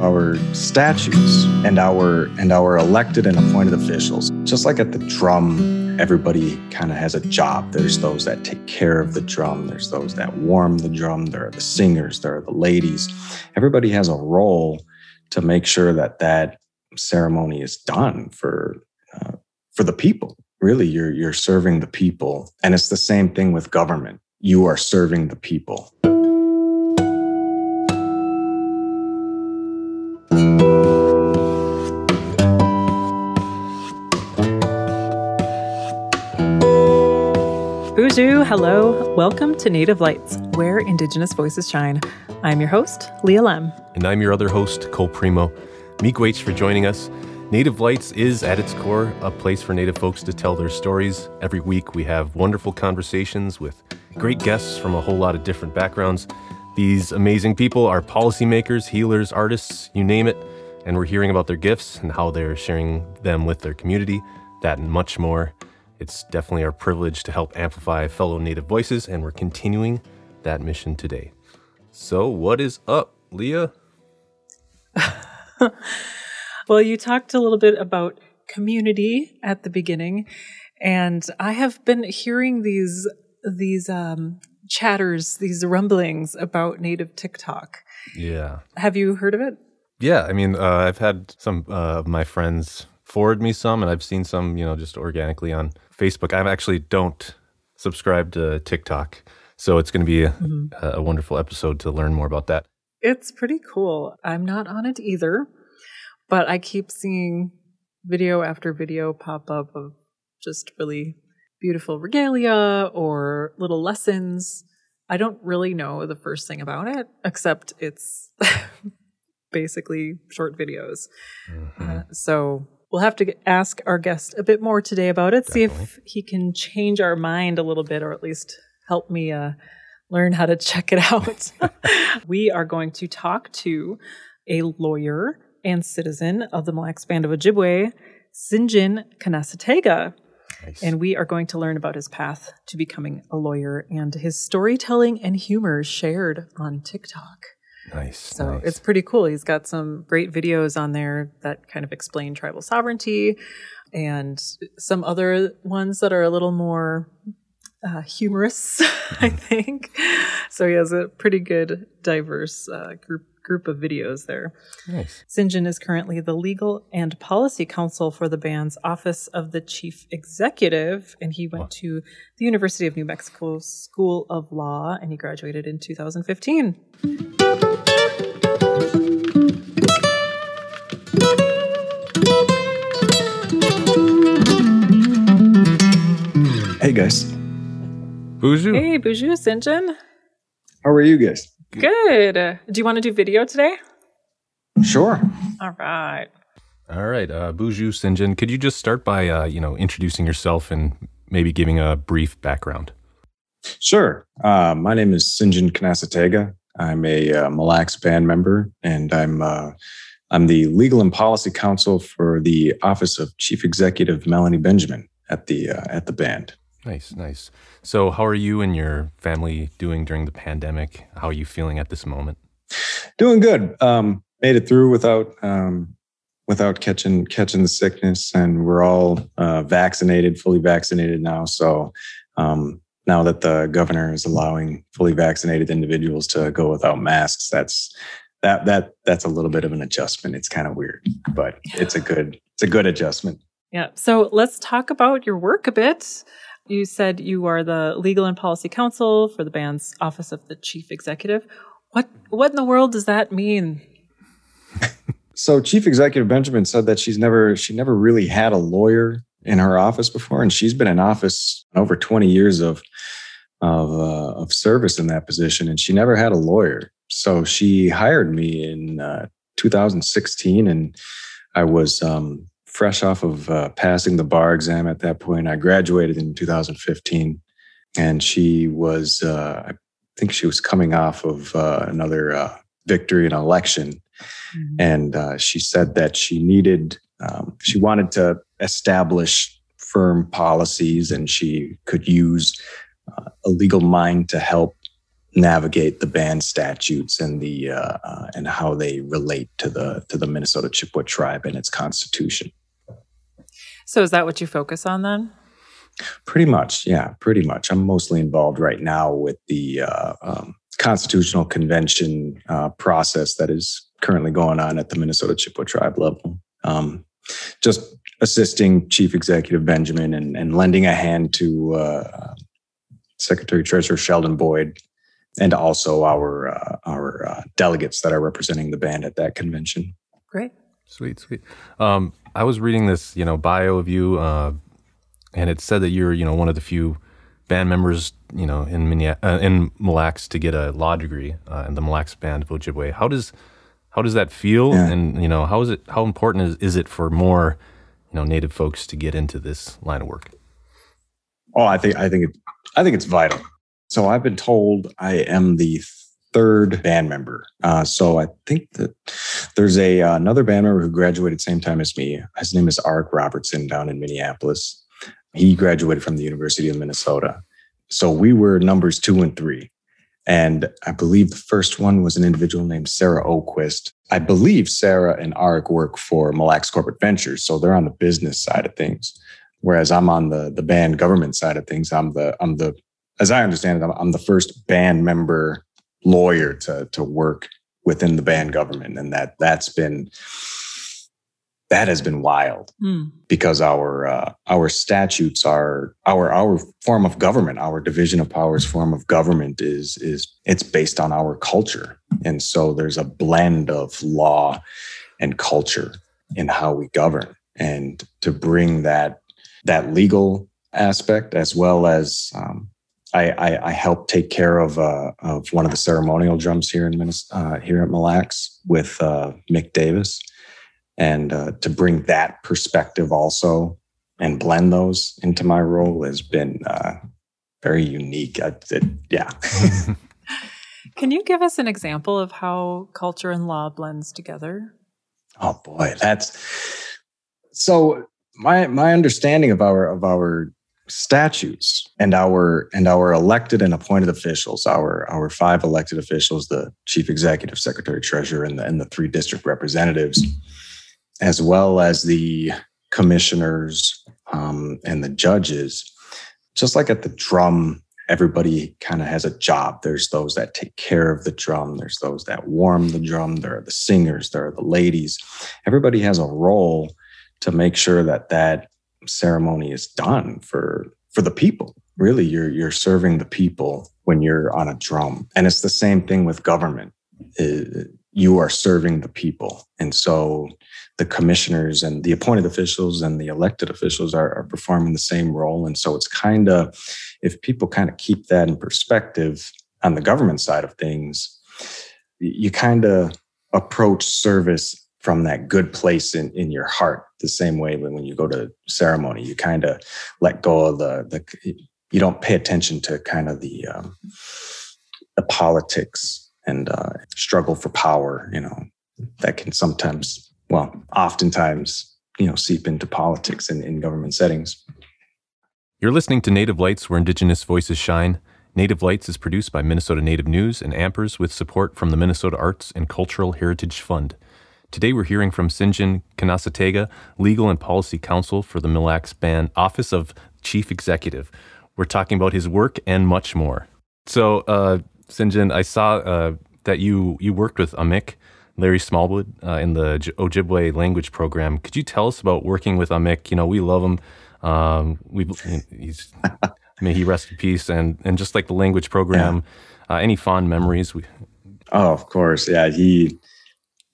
our statues and our and our elected and appointed officials. Just like at the drum, everybody kind of has a job. There's those that take care of the drum, there's those that warm the drum, there are the singers, there are the ladies. Everybody has a role to make sure that that ceremony is done for uh, for the people. Really, you're you're serving the people, and it's the same thing with government. You are serving the people. Hello, welcome to Native Lights, where Indigenous voices shine. I'm your host, Leah Lemm. And I'm your other host, Cole Premo. Miigwech for joining us. Native Lights is, at its core, a place for Native folks to tell their stories. Every week, we have wonderful conversations with great guests from a whole lot of different backgrounds. These amazing people are policymakers, healers, artists, you name it, and we're hearing about their gifts and how they're sharing them with their community, that and much more. It's definitely our privilege to help amplify fellow Native voices, and we're continuing that mission today. So, what is up, Leah? well, you talked a little bit about community at the beginning, and I have been hearing these these um, chatters, these rumblings about native TikTok. Yeah. Have you heard of it? Yeah, I mean, uh, I've had some uh, of my friends forward me some, and I've seen some, you know, just organically on Facebook. I actually don't subscribe to TikTok, so it's going to be a, mm-hmm. a wonderful episode to learn more about that. It's pretty cool. I'm not on it either, but I keep seeing video after video pop up of just really beautiful regalia or little lessons. I don't really know the first thing about it, except it's basically short videos. Mm-hmm. Uh, so we'll have to ask our guest a bit more today about it, Definitely. see if he can change our mind a little bit or at least help me uh, learn how to check it out. we are going to talk to a lawyer and citizen of the Mille Lacs Band of Ojibwe, Sinjin Kanasatega. Nice. And we are going to learn about his path to becoming a lawyer and his storytelling and humor shared on TikTok. Nice. So nice. it's pretty cool. He's got some great videos on there that kind of explain tribal sovereignty and some other ones that are a little more uh, humorous, I mm-hmm. think. So he has a pretty good, diverse uh, group group of videos there. Nice. Sinjin is currently the legal and policy counsel for the band's Office of the Chief Executive, and he went to the University of New Mexico School of Law, and he graduated in 2015. Hey guys. Boozhoo. Hey, boozhoo, Sinjin. How are you guys? Good. Do you want to do video today? Sure. All right. All right. Uh, Boozhoo Sinjin, could you just start by, uh, you know, introducing yourself and maybe giving a brief background? Sure. Uh, my name is Sinjin Kanasatega. I'm a uh, Mille Lacs band member, and I'm uh, I'm the legal and policy counsel for the Office of Chief Executive Melanie Benjamin at the uh, at the band. Nice, nice. So, how are you and your family doing during the pandemic? How are you feeling at this moment? Doing good. Um, made it through without um, without catching catching the sickness, and we're all uh, vaccinated, fully vaccinated now. So um, now that the governor is allowing fully vaccinated individuals to go without masks, that's that that that's a little bit of an adjustment. It's kind of weird, but it's a good it's a good adjustment. Yeah. So let's talk about your work a bit. You said you are the legal and policy counsel for the band's Office of the Chief Executive. What what in the world does that mean? so Chief Executive Benjamin said that she's never she never really had a lawyer in her office before, and she's been in office over 20 years of of, uh, of service in that position, and she never had a lawyer. So she hired me in uh, 2016, and I was um, fresh off of uh, passing the bar exam at that point. I graduated in 2015, and she was, uh, I think she was coming off of uh, another uh, victory in an election. Mm-hmm. And uh, she said that she needed, um, she wanted to establish firm policies and she could use uh, a legal mind to help navigate the band statutes and the uh, uh, and how they relate to the to the Minnesota Chippewa tribe and its constitution. So is that what you focus on then? Pretty much, yeah, pretty much. I'm mostly involved right now with the uh, um, constitutional convention uh, process that is currently going on at the Minnesota Chippewa tribe level. Um, just assisting Chief Executive Benjamin and, and lending a hand to uh, Secretary Treasurer Sheldon Boyd and also our uh, our uh, delegates that are representing the band at that convention. Great, sweet, sweet. Um, I was reading this, you know, bio of you, uh, and it said that you're, you know, one of the few band members, you know, in Minia- uh, in Mille Lacs to get a law degree uh, in the Mille Lacs Band of Ojibwe. How does how does that feel? Yeah. And you know, how is it? How important is, is it for more, you know, Native folks to get into this line of work? Oh, I think I think it, I think it's vital. So I've been told I am the third band member. Uh, so I think that there's a uh, another band member who graduated same time as me. His name is Art Robertson down in Minneapolis. He graduated from the University of Minnesota. So we were numbers two and three. And I believe the first one was an individual named Sarah Oquist. I believe Sarah and Arik work for Mille Lacs Corporate Ventures. So they're on the business side of things. Whereas I'm on the the band government side of things. I'm the I'm the as I understand it, I'm, I'm the first band member lawyer to to work within the band government, and that that's been that has been wild mm. because our uh, our statutes are our our form of government, our division of powers form of government is is it's based on our culture, and so there's a blend of law and culture in how we govern, and to bring that that legal aspect as well as um, I, I, I helped take care of uh, of one of the ceremonial drums here in Minnesota, uh, here at Mille Lacs with uh, Mick Davis, and uh, to bring that perspective also and blend those into my role has been uh, very unique. I, it, yeah. Can you give us an example of how culture and law blends together? Oh boy, that's so my my understanding of our of our statutes and our and our elected and appointed officials, our our five elected officials, the chief executive, secretary, treasurer, and the, and the three district representatives, as well as the commissioners um, and the judges. Just like at the drum, everybody kind of has a job. There's those that take care of the drum. There's those that warm the drum. There are the singers. There are the ladies. Everybody has a role to make sure that that ceremony is done for for the people. Really you're you're serving the people when you're on a drum. And it's the same thing with government. Uh, you are serving the people. And so the commissioners and the appointed officials and the elected officials are, are performing the same role. And so it's kind of if people kind of keep that in perspective on the government side of things you kind of approach service from that good place in, in your heart the same way when, when you go to ceremony you kind of let go of the the you don't pay attention to kind of the um, the politics and uh, struggle for power you know that can sometimes well oftentimes you know seep into politics in, in government settings. You're listening to native lights where indigenous voices shine. Native lights is produced by minnesota native news and ampers with support from the minnesota arts and cultural heritage fund Today we're hearing from Sinjin Kanasatega, Legal and Policy Counsel for the Mille Lacs Band Office of Chief Executive. We're talking about his work and much more. So, uh, Sinjin, I saw uh, that you you worked with Amik, Larry Smallwood, uh, in the Ojibwe language program. Could you tell us about working with Amik? You know, we love him. Um, we he's may he rest in peace, and and just like the language program, yeah. uh, any fond memories? We, oh, of course, yeah. He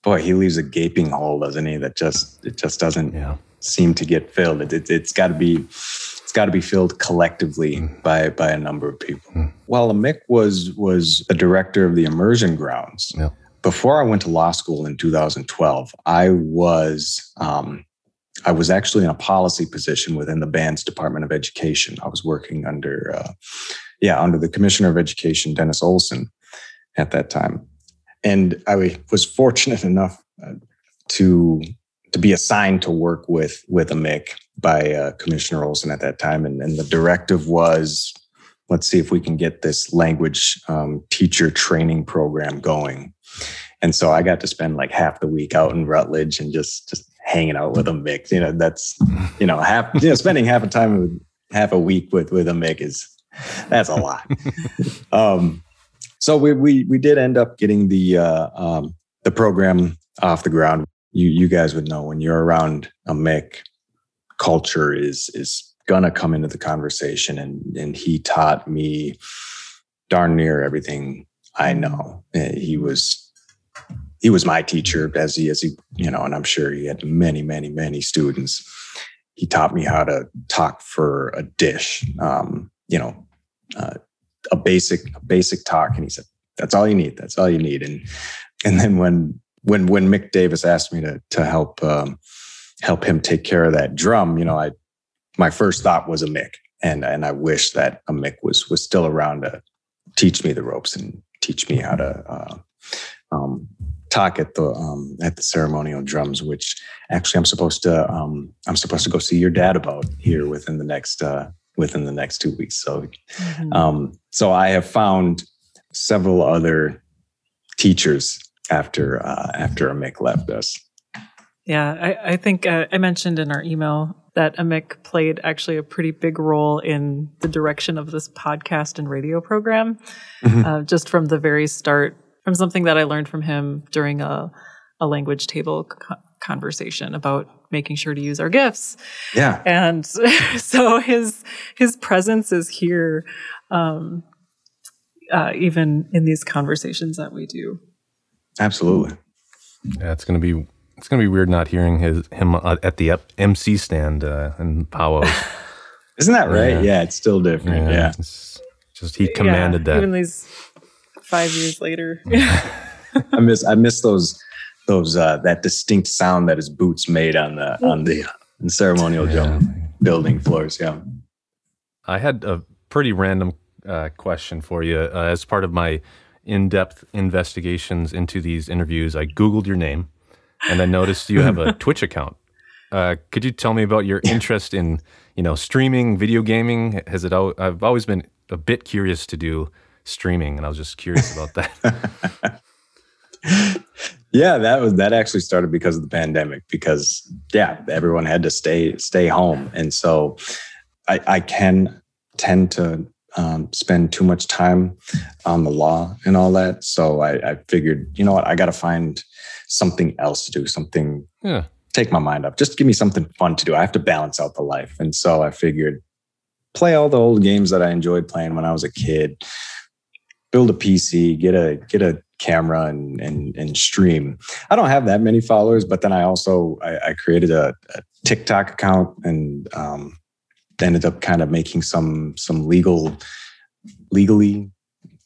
boy, he leaves a gaping hole, doesn't he? That just it just doesn't yeah. seem to get filled. It, has got to be it's got to be filled collectively mm. by by a number of people. Mm. While Mick was was a director of the immersion grounds. Yeah. Before I went to law school in 2012, I was um, I was actually in a policy position within the band's Department of Education. I was working under, uh, yeah, under the Commissioner of Education, Dennis Olson, at that time and I was fortunate enough uh, to to be assigned to work with with Amik by uh, Commissioner Olson at that time, and, and the directive was let's see if we can get this language um, teacher training program going. And so I got to spend like half the week out in Rutledge and just just hanging out with Amik. You know, that's you know half you know spending half a time with half a week with with Amik is that's a lot. um, so we we we did end up getting the uh, um, the program off the ground. You you guys would know when you're around Amik, culture is is gonna come into the conversation, and and he taught me darn near everything I know. Eh, he was he was my teacher as he as he you know, and I'm sure he had many many many students. He taught me how to talk for a dish. Um, you know, uh, a basic a basic talk, and he said, "That's all you need. That's all you need." And and then when when when Mick Davis asked me to to help um, help him take care of that drum, you know, I my first thought was Amik, and and I wish that Amik was was still around to teach me the ropes and teach me how to uh, um, talk at the um, at the ceremonial drums, which actually I'm supposed to um, I'm supposed to go see your dad about here within the next uh, within the next two weeks. So mm-hmm. um, so I have found several other teachers after uh, after Mick left us. Yeah, I, I think uh, I mentioned in our email that Amik played actually a pretty big role in the direction of this podcast and radio program, mm-hmm. uh, just from the very start, from something that I learned from him during a, a language table co- conversation about making sure to use our gifts. Yeah, and so his his presence is here, um, uh, even in these conversations that we do. Absolutely. Yeah, it's going to be it's gonna be weird not hearing his him uh, at the MC stand uh, in Powwow. Isn't that right? Yeah. yeah, it's still different. Yeah, yeah. just he commanded yeah, that. Even these five years later. I miss I miss those those uh, that distinct sound that his boots made on the on the, on ceremonial yeah. building floors. Yeah. I had a pretty random uh, question for you uh, as part of my in-depth investigations into these interviews. I googled your name and I noticed you have a Twitch account. Uh, could you tell me about your interest in, you know, streaming, video gaming? Has it? Al- I've always been a bit curious to do streaming, and I was just curious about that. yeah, that was that actually started because of the pandemic. Because yeah, everyone had to stay stay home, and so I, I can tend to um, spend too much time on the law and all that. So I, I figured, you know what, I got to find something else to do, something yeah. take my mind off. Just give me something fun to do. I have to balance out the life. And so I figured play all the old games that I enjoyed playing when I was a kid, build a PC, get a get a camera and and, and stream. I don't have that many followers, but then I also I, I created a, a, TikTok account and um, ended up kind of making some some legal legally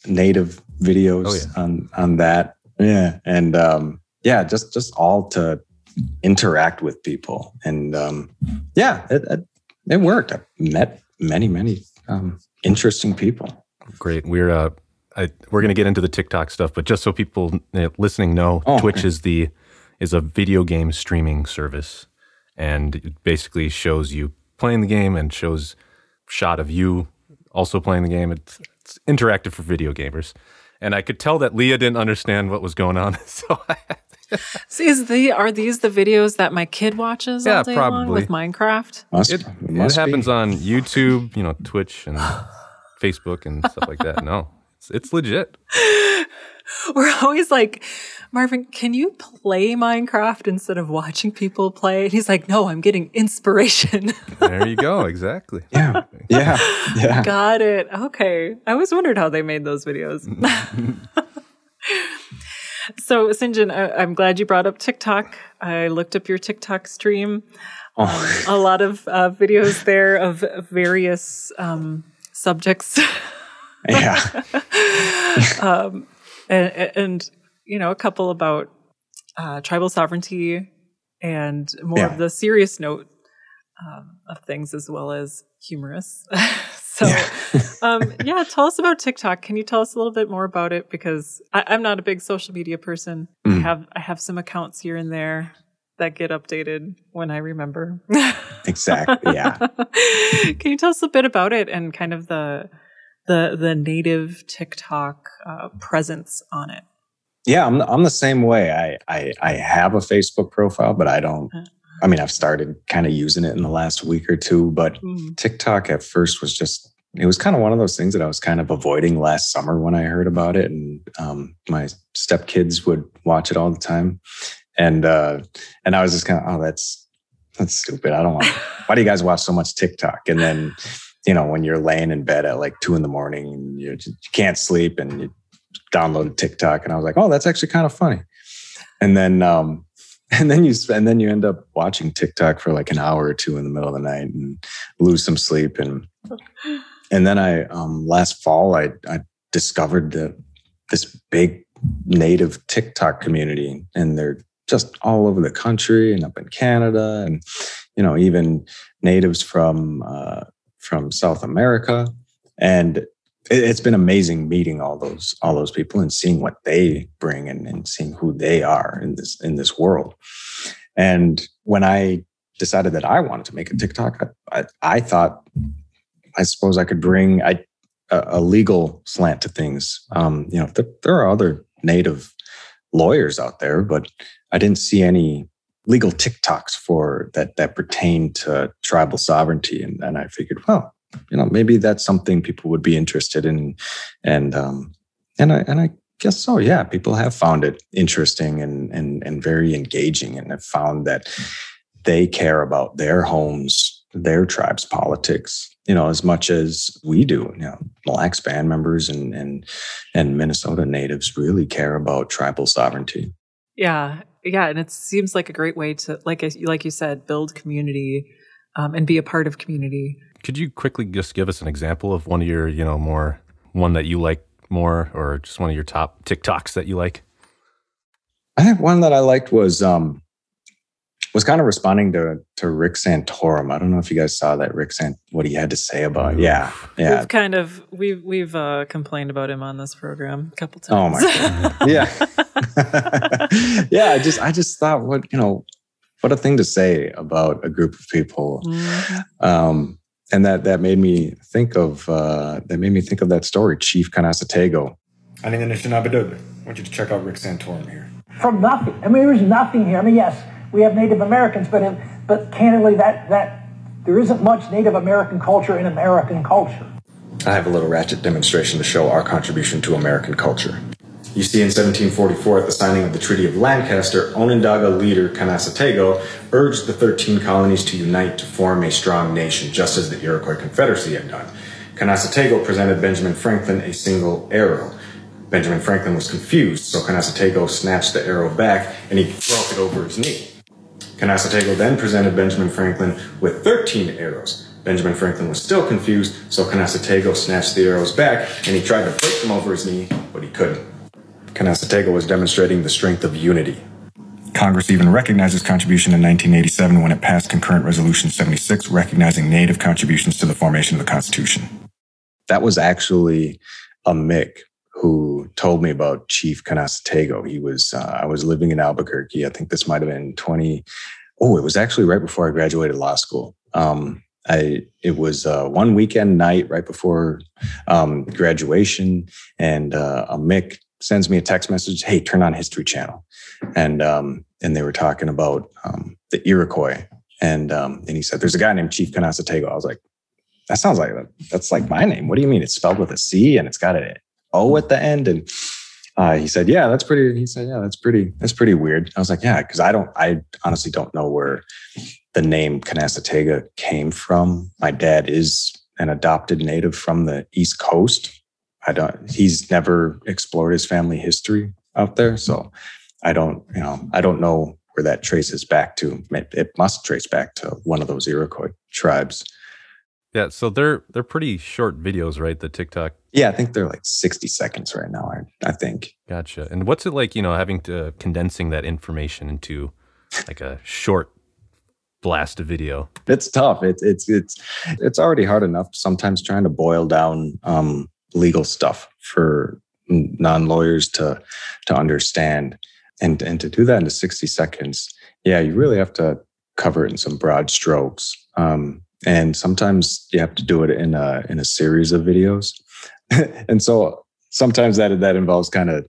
native videos oh, yeah. on on that. Yeah, and um, yeah, just just all to interact with people, and um, yeah, it, it, it worked. I met many many um, interesting people. Great. We're uh, I, we're going to get into the TikTok stuff, but just so people eh, listening know, oh, Twitch okay. is the is a video game streaming service, and it basically shows you playing the game and shows shot of you also playing the game. It's, it's interactive for video gamers, and I could tell that Leah didn't understand what was going on, so I See, is the are these the videos that my kid watches yeah, all day probably. long with Minecraft? Must, it, it happens on YouTube, you know, Twitch and Facebook and stuff like that. No, it's, it's legit. We're always like, Marvin, can you play Minecraft instead of watching people play? And he's like, No, I'm getting inspiration. there you go. Exactly. Yeah. Yeah. Yeah. Got it. Okay. I always wondered how they made those videos. So, Sinjin, John, I, am glad you brought up TikTok. I looked up your TikTok stream. Oh. Um, a lot of uh, videos there of various um, subjects. yeah. um, and, and, you know, a couple about uh, tribal sovereignty and more yeah. of the serious note um, of things as well as humorous. So, yeah. um, yeah, tell us about TikTok. Can you tell us a little bit more about it? Because I, am not a big social media person. Mm. I have I have some accounts here and there that get updated when I remember. exactly. Yeah. Can you tell us a bit about it and kind of the the the native TikTok uh, presence on it. Yeah, I'm I'm the same way. I I I have a Facebook profile, but I don't. Uh-huh. I mean, I've started kind of using it in the last week or two, but mm. TikTok at first was just it was kind of one of those things that I was kind of avoiding last summer when I heard about it, and um, my stepkids would watch it all the time, and uh, and I was just kind of, oh, that's that's stupid. I don't want. why do you guys watch so much TikTok? And then, you know, when you're laying in bed at like two in the morning and you, you can't sleep, and you downloaded TikTok, and I was like, oh, that's actually kind of funny. And then, um, and then you and then you end up watching TikTok for like an hour or two in the middle of the night and lose some sleep and and then I um, last fall I, I discovered that this big native TikTok community, and they're just all over the country and up in Canada, and you know even natives from uh, from South America, and it, it's been amazing meeting all those all those people and seeing what they bring and, and seeing who they are in this in this world. And when I decided that I wanted to make a TikTok, I, I, I thought I suppose I could bring a, a legal slant to things. Um, you know, th- there are other native lawyers out there, but I didn't see any legal TikToks for that that pertain to tribal sovereignty, and, and I figured, well, you know, maybe that's something people would be interested in, and um, and I and I guess so. Yeah, people have found it interesting and and and very engaging, and have found that they care about their homes, their tribe's politics, you know, as much as we do. You know, Lacs band members and and and Minnesota natives really care about tribal sovereignty. Yeah, yeah, and it seems like a great way to, like like you said, build community um, and be a part of community. Could you quickly just give us an example of one of your, you know, more one that you like more, or just one of your top TikToks that you like? I think one that I liked was um, was kind of responding to to Rick Santorum. I don't know if you guys saw that Rick Sant what he had to say about. It. Yeah, yeah. We've kind of we've we've uh, complained about him on this program a couple times. Oh my god. yeah, yeah. I just I just thought what you know what a thing to say about a group of people. Mm-hmm. Um, and that that made me think of uh, that made me think of that story, Chief Canasatego. I think I want you to check out Rick Santorum here. From nothing. I mean, there's nothing here. I mean, yes, we have Native Americans, but but candidly, that that there isn't much Native American culture in American culture. I have a little ratchet demonstration to show our contribution to American culture. You see, in 1744, at the signing of the Treaty of Lancaster, Onondaga leader Canasatego urged the 13 colonies to unite to form a strong nation, just as the Iroquois Confederacy had done. Canasatego presented Benjamin Franklin a single arrow. Benjamin Franklin was confused, so Canasatego snatched the arrow back and he broke it over his knee. Canasatego then presented Benjamin Franklin with 13 arrows. Benjamin Franklin was still confused, so Canasatego snatched the arrows back and he tried to break them over his knee, but he couldn't. Canasatego was demonstrating the strength of unity. Congress even recognized his contribution in 1987 when it passed Concurrent Resolution 76, recognizing Native contributions to the formation of the Constitution. That was actually Amik who told me about Chief Canasatego. He was, uh, I was living in Albuquerque. I think this might have been 20. Oh, it was actually right before I graduated law school. Um, I, it was uh, one weekend night right before um, graduation, and uh, Amik sends me a text message. Hey, turn on History Channel, and um, and they were talking about um, the Iroquois, and um, and he said there's a guy named Chief Canasatego. I was like, that sounds like that's like my name. What do you mean? It's spelled with a C and it's got a O at the end. And uh, he said, yeah, that's pretty. He said, yeah, that's pretty, that's pretty weird. I was like, yeah, because I don't, I honestly don't know where the name Kanasatega came from. My dad is an adopted native from the East Coast. I don't, he's never explored his family history out there. So I don't, you know, I don't know where that traces back to. It must trace back to one of those Iroquois tribes. Yeah, so they're they're pretty short videos, right? The TikTok. Yeah, I think they're like sixty seconds right now. I, I think. Gotcha. And what's it like? You know, having to condensing that information into like a short blast of video. It's tough. It's it's it's it's already hard enough sometimes trying to boil down um, legal stuff for non lawyers to to understand, and and to do that into sixty seconds. Yeah, you really have to cover it in some broad strokes. Um, and sometimes you have to do it in a in a series of videos. And so sometimes that that involves kind of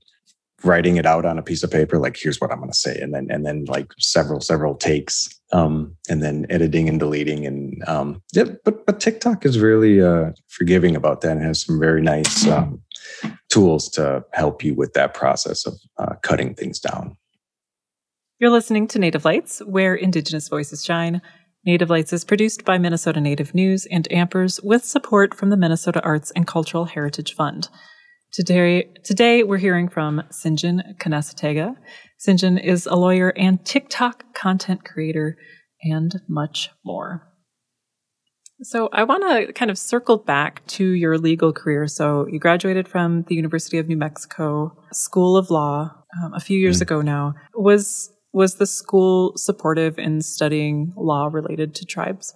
writing it out on a piece of paper like here's what i'm going to say and then and then like several several takes um and then editing and deleting and um yeah but but tiktok is really uh forgiving about that and has some very nice um tools to help you with that process of uh, cutting things down. You're listening to native lights where indigenous voices shine native lights is produced by minnesota native news and ampers with support from the minnesota arts and cultural heritage fund Today, today we're hearing from Sinjin Kanasatega. Sinjin is a lawyer and TikTok content creator and much more. So I want to kind of circle back to your legal career. So you graduated from the University of New Mexico School of Law um, a few years mm. ago now. Was was the school supportive in studying law related to tribes?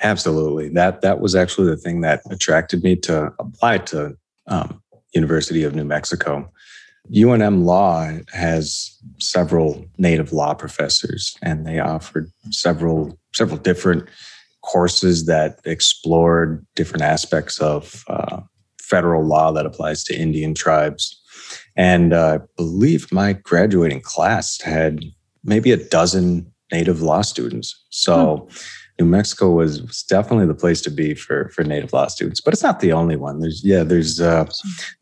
Absolutely. That that was actually the thing that attracted me to apply to um, University of New Mexico. UNM Law has several native law professors, and they offered several several different courses that explored different aspects of uh, federal law that applies to Indian tribes. And uh, I believe my graduating class had maybe a dozen native law students. So hmm. New Mexico was, was, definitely the place to be for for native law students, but it's not the only one. There's yeah, there's uh,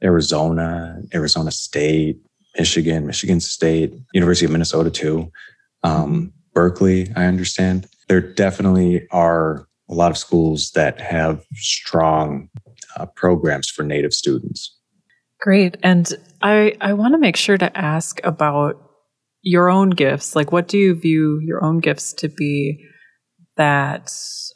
Arizona, Arizona State, Michigan, Michigan State, University of Minnesota too, um, Berkeley. I understand there definitely are a lot of schools that have strong uh, programs for native students. Great, and I I want to make sure to ask about your own gifts. Like, what do you view your own gifts to be? that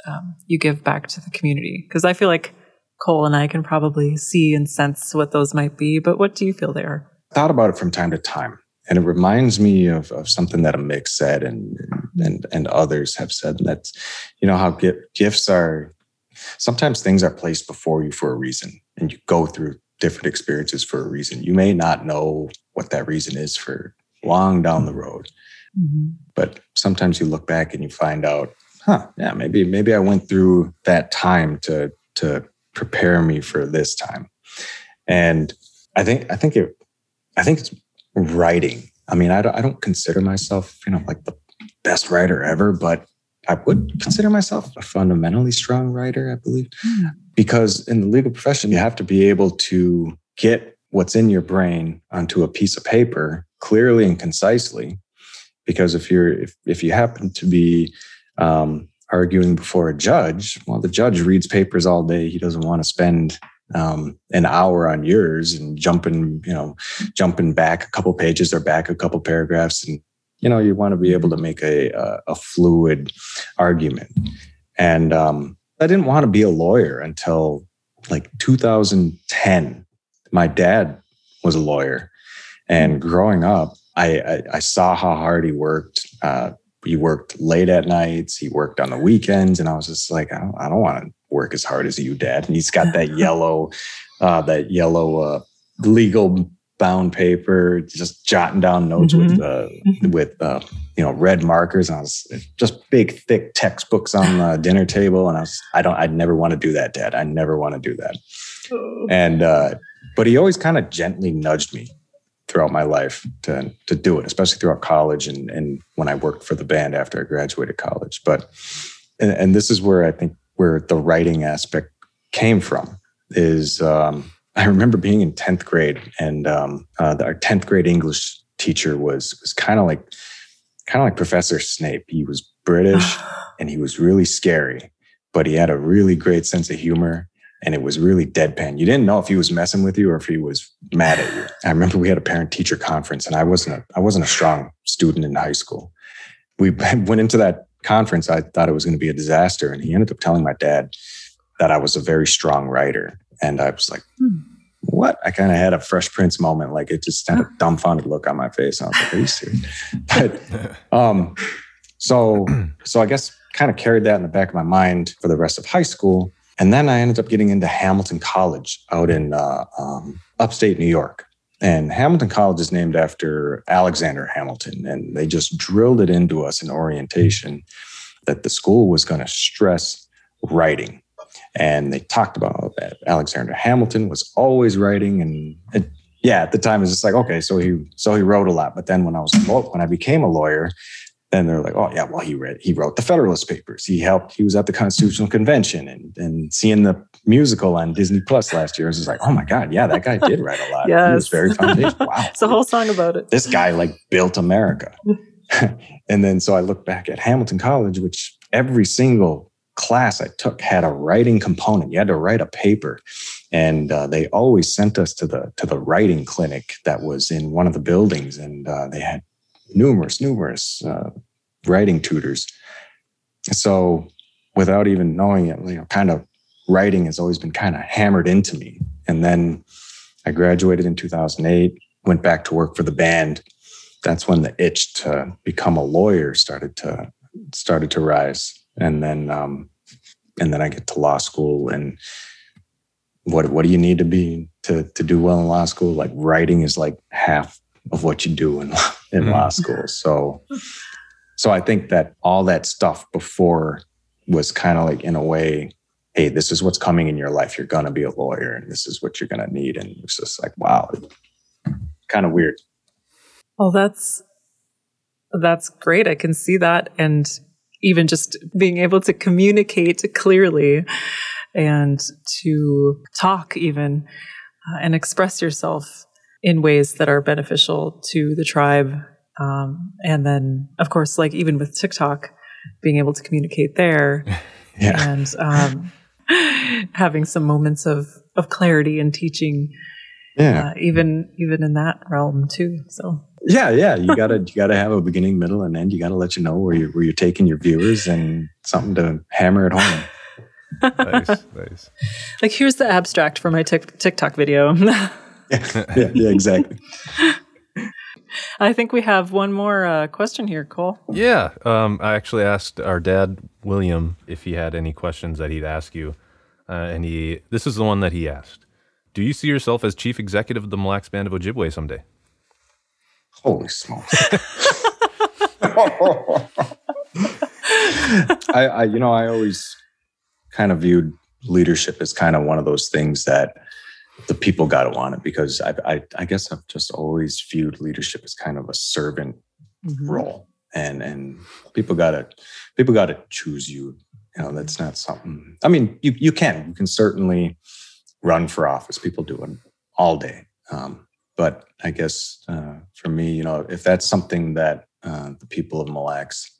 um, you give back to the community? Because I feel like Cole and I can probably see and sense what those might be, but what do you feel they are? Thought about it from time to time. And it reminds me of, of something that Amik said and, and, and others have said. And that's, you know, how gifts are, sometimes things are placed before you for a reason and you go through different experiences for a reason. You may not know what that reason is for long down the road. Mm-hmm. But sometimes you look back and you find out huh, yeah, maybe maybe I went through that time to to prepare me for this time. And I think I think it I think it's writing. I mean, I don't, I don't consider myself, you know, like the best writer ever, but I would consider myself a fundamentally strong writer, I believe. Hmm. Because in the legal profession, you have to be able to get what's in your brain onto a piece of paper clearly and concisely. Because if you're if if you happen to be um, arguing before a judge, well, the judge reads papers all day. He doesn't want to spend um, an hour on yours and jumping, you know, jumping back a couple pages or back a couple paragraphs. And, you know, you want to be able to make a, a, a fluid argument. And um, I didn't want to be a lawyer until like 2010. My dad was a lawyer. And growing up, I, I, I saw how hard he worked. Uh, he worked late at nights. He worked on the weekends, and I was just like, I don't, I don't want to work as hard as you, Dad. And he's got that yellow, uh, that yellow uh, legal bound paper, just jotting down notes mm-hmm. with uh, mm-hmm. with uh, you know red markers. And I was just big, thick textbooks on the dinner table, and I was, I don't, I'd never want to do that, Dad. I never want to do that. Oh. And uh, but he always kind of gently nudged me throughout my life to to do it, especially throughout college and and when I worked for the band after I graduated college. But and, and this is where I think where the writing aspect came from is um, I remember being in tenth grade and um, uh, our tenth grade English teacher was was kind of like kind of like Professor Snape. He was British and he was really scary, but he had a really great sense of humor and it was really deadpan. You didn't know if he was messing with you or if he was mad at you. I remember we had a parent teacher conference and I wasn't a, I wasn't a strong student in high school. We went into that conference. I thought it was going to be a disaster. And he ended up telling my dad that I was a very strong writer. And I was like, hmm. What? I kind of had a fresh prince moment. Like it just had a dumbfounded look on my face. I was like, are you serious? But, um, so, so I guess kind of carried that in the back of my mind for the rest of high school and then I ended up getting into Hamilton College out in uh, um, upstate New York. And Hamilton College is named after Alexander Hamilton. And they just drilled it into us in orientation that the school was going to stress writing. And they talked about that Alexander Hamilton was always writing, and it, yeah, at the time it was just like okay, so he so he wrote a lot. But then when I was when I became a lawyer, then they're like, oh yeah, well he read he wrote the Federalist Papers. He helped. He was at the Constitutional Convention and and seeing the musical on Disney Plus last year. I was just like, oh my god, yeah, that guy did write a lot. yes. He was very foundational. Wow, it's a whole song about it. This guy like built America. and then so I look back at Hamilton College, which every single class I took had a writing component. You had to write a paper, and uh, they always sent us to the to the writing clinic that was in one of the buildings, and uh, they had numerous, numerous uh, writing tutors. So, without even knowing it, you know, kind of writing has always been kind of hammered into me. And then I graduated in 2008, went back to work for the band. That's when the itch to become a lawyer started to started to rise. And then, um, and then I get to law school and what what do you need to be to to do well in law school? Like writing is like half of what you do in in mm-hmm. law school. So so I think that all that stuff before was kind of like in a way, hey, this is what's coming in your life. You're gonna be a lawyer and this is what you're gonna need. And it's just like, wow, kind of weird. Well, that's that's great. I can see that. And even just being able to communicate clearly and to talk even uh, and express yourself in ways that are beneficial to the tribe. Um, and then, of course, like even with TikTok, being able to communicate there yeah. and um, having some moments of, of clarity and teaching. Yeah. Uh, even even in that realm too. So yeah, yeah, you gotta you gotta have a beginning, middle, and end. You gotta let you know where you're where you're taking your viewers and something to hammer it home. nice, nice. Like here's the abstract for my tic- TikTok video. yeah, yeah, exactly. I think we have one more uh, question here, Cole. Yeah. Um, I actually asked our dad, William, if he had any questions that he'd ask you. Uh, and he, this is the one that he asked Do you see yourself as chief executive of the Mille Lacs Band of Ojibwe someday? Holy smokes. I, I, you know, I always kind of viewed leadership as kind of one of those things that the people got to want it because I, I, I guess I've just always viewed leadership as kind of a servant mm-hmm. role, and and people got to people got to choose you. You know, that's not something. I mean, you you can you can certainly run for office. People do it all day. Um, but I guess uh, for me, you know, if that's something that uh, the people of Mille Lacs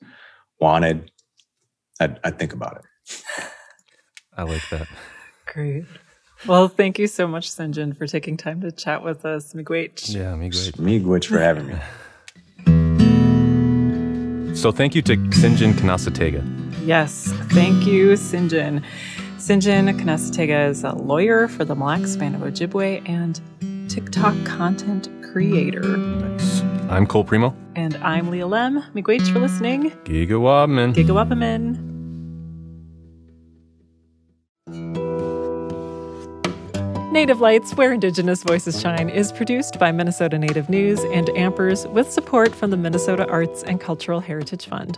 wanted, I'd, I'd think about it. I like that. Great. Well, thank you so much, Sinjin, for taking time to chat with us. Miigwech. Yeah, miigwech. Miigwech for having me. So thank you to Sinjin Kanasatega. Yes, thank you, Sinjin. Sinjin Kanasatega is a lawyer for the Mille Lacs Band of Ojibwe and TikTok content creator. Nice. I'm Cole Premo. And I'm Leah Lemm. Miigwech for listening. Gigawabamin. Gigawabamin. Native Lights, where Indigenous Voices Shine, is produced by Minnesota Native News and Ampers with support from the Minnesota Arts and Cultural Heritage Fund.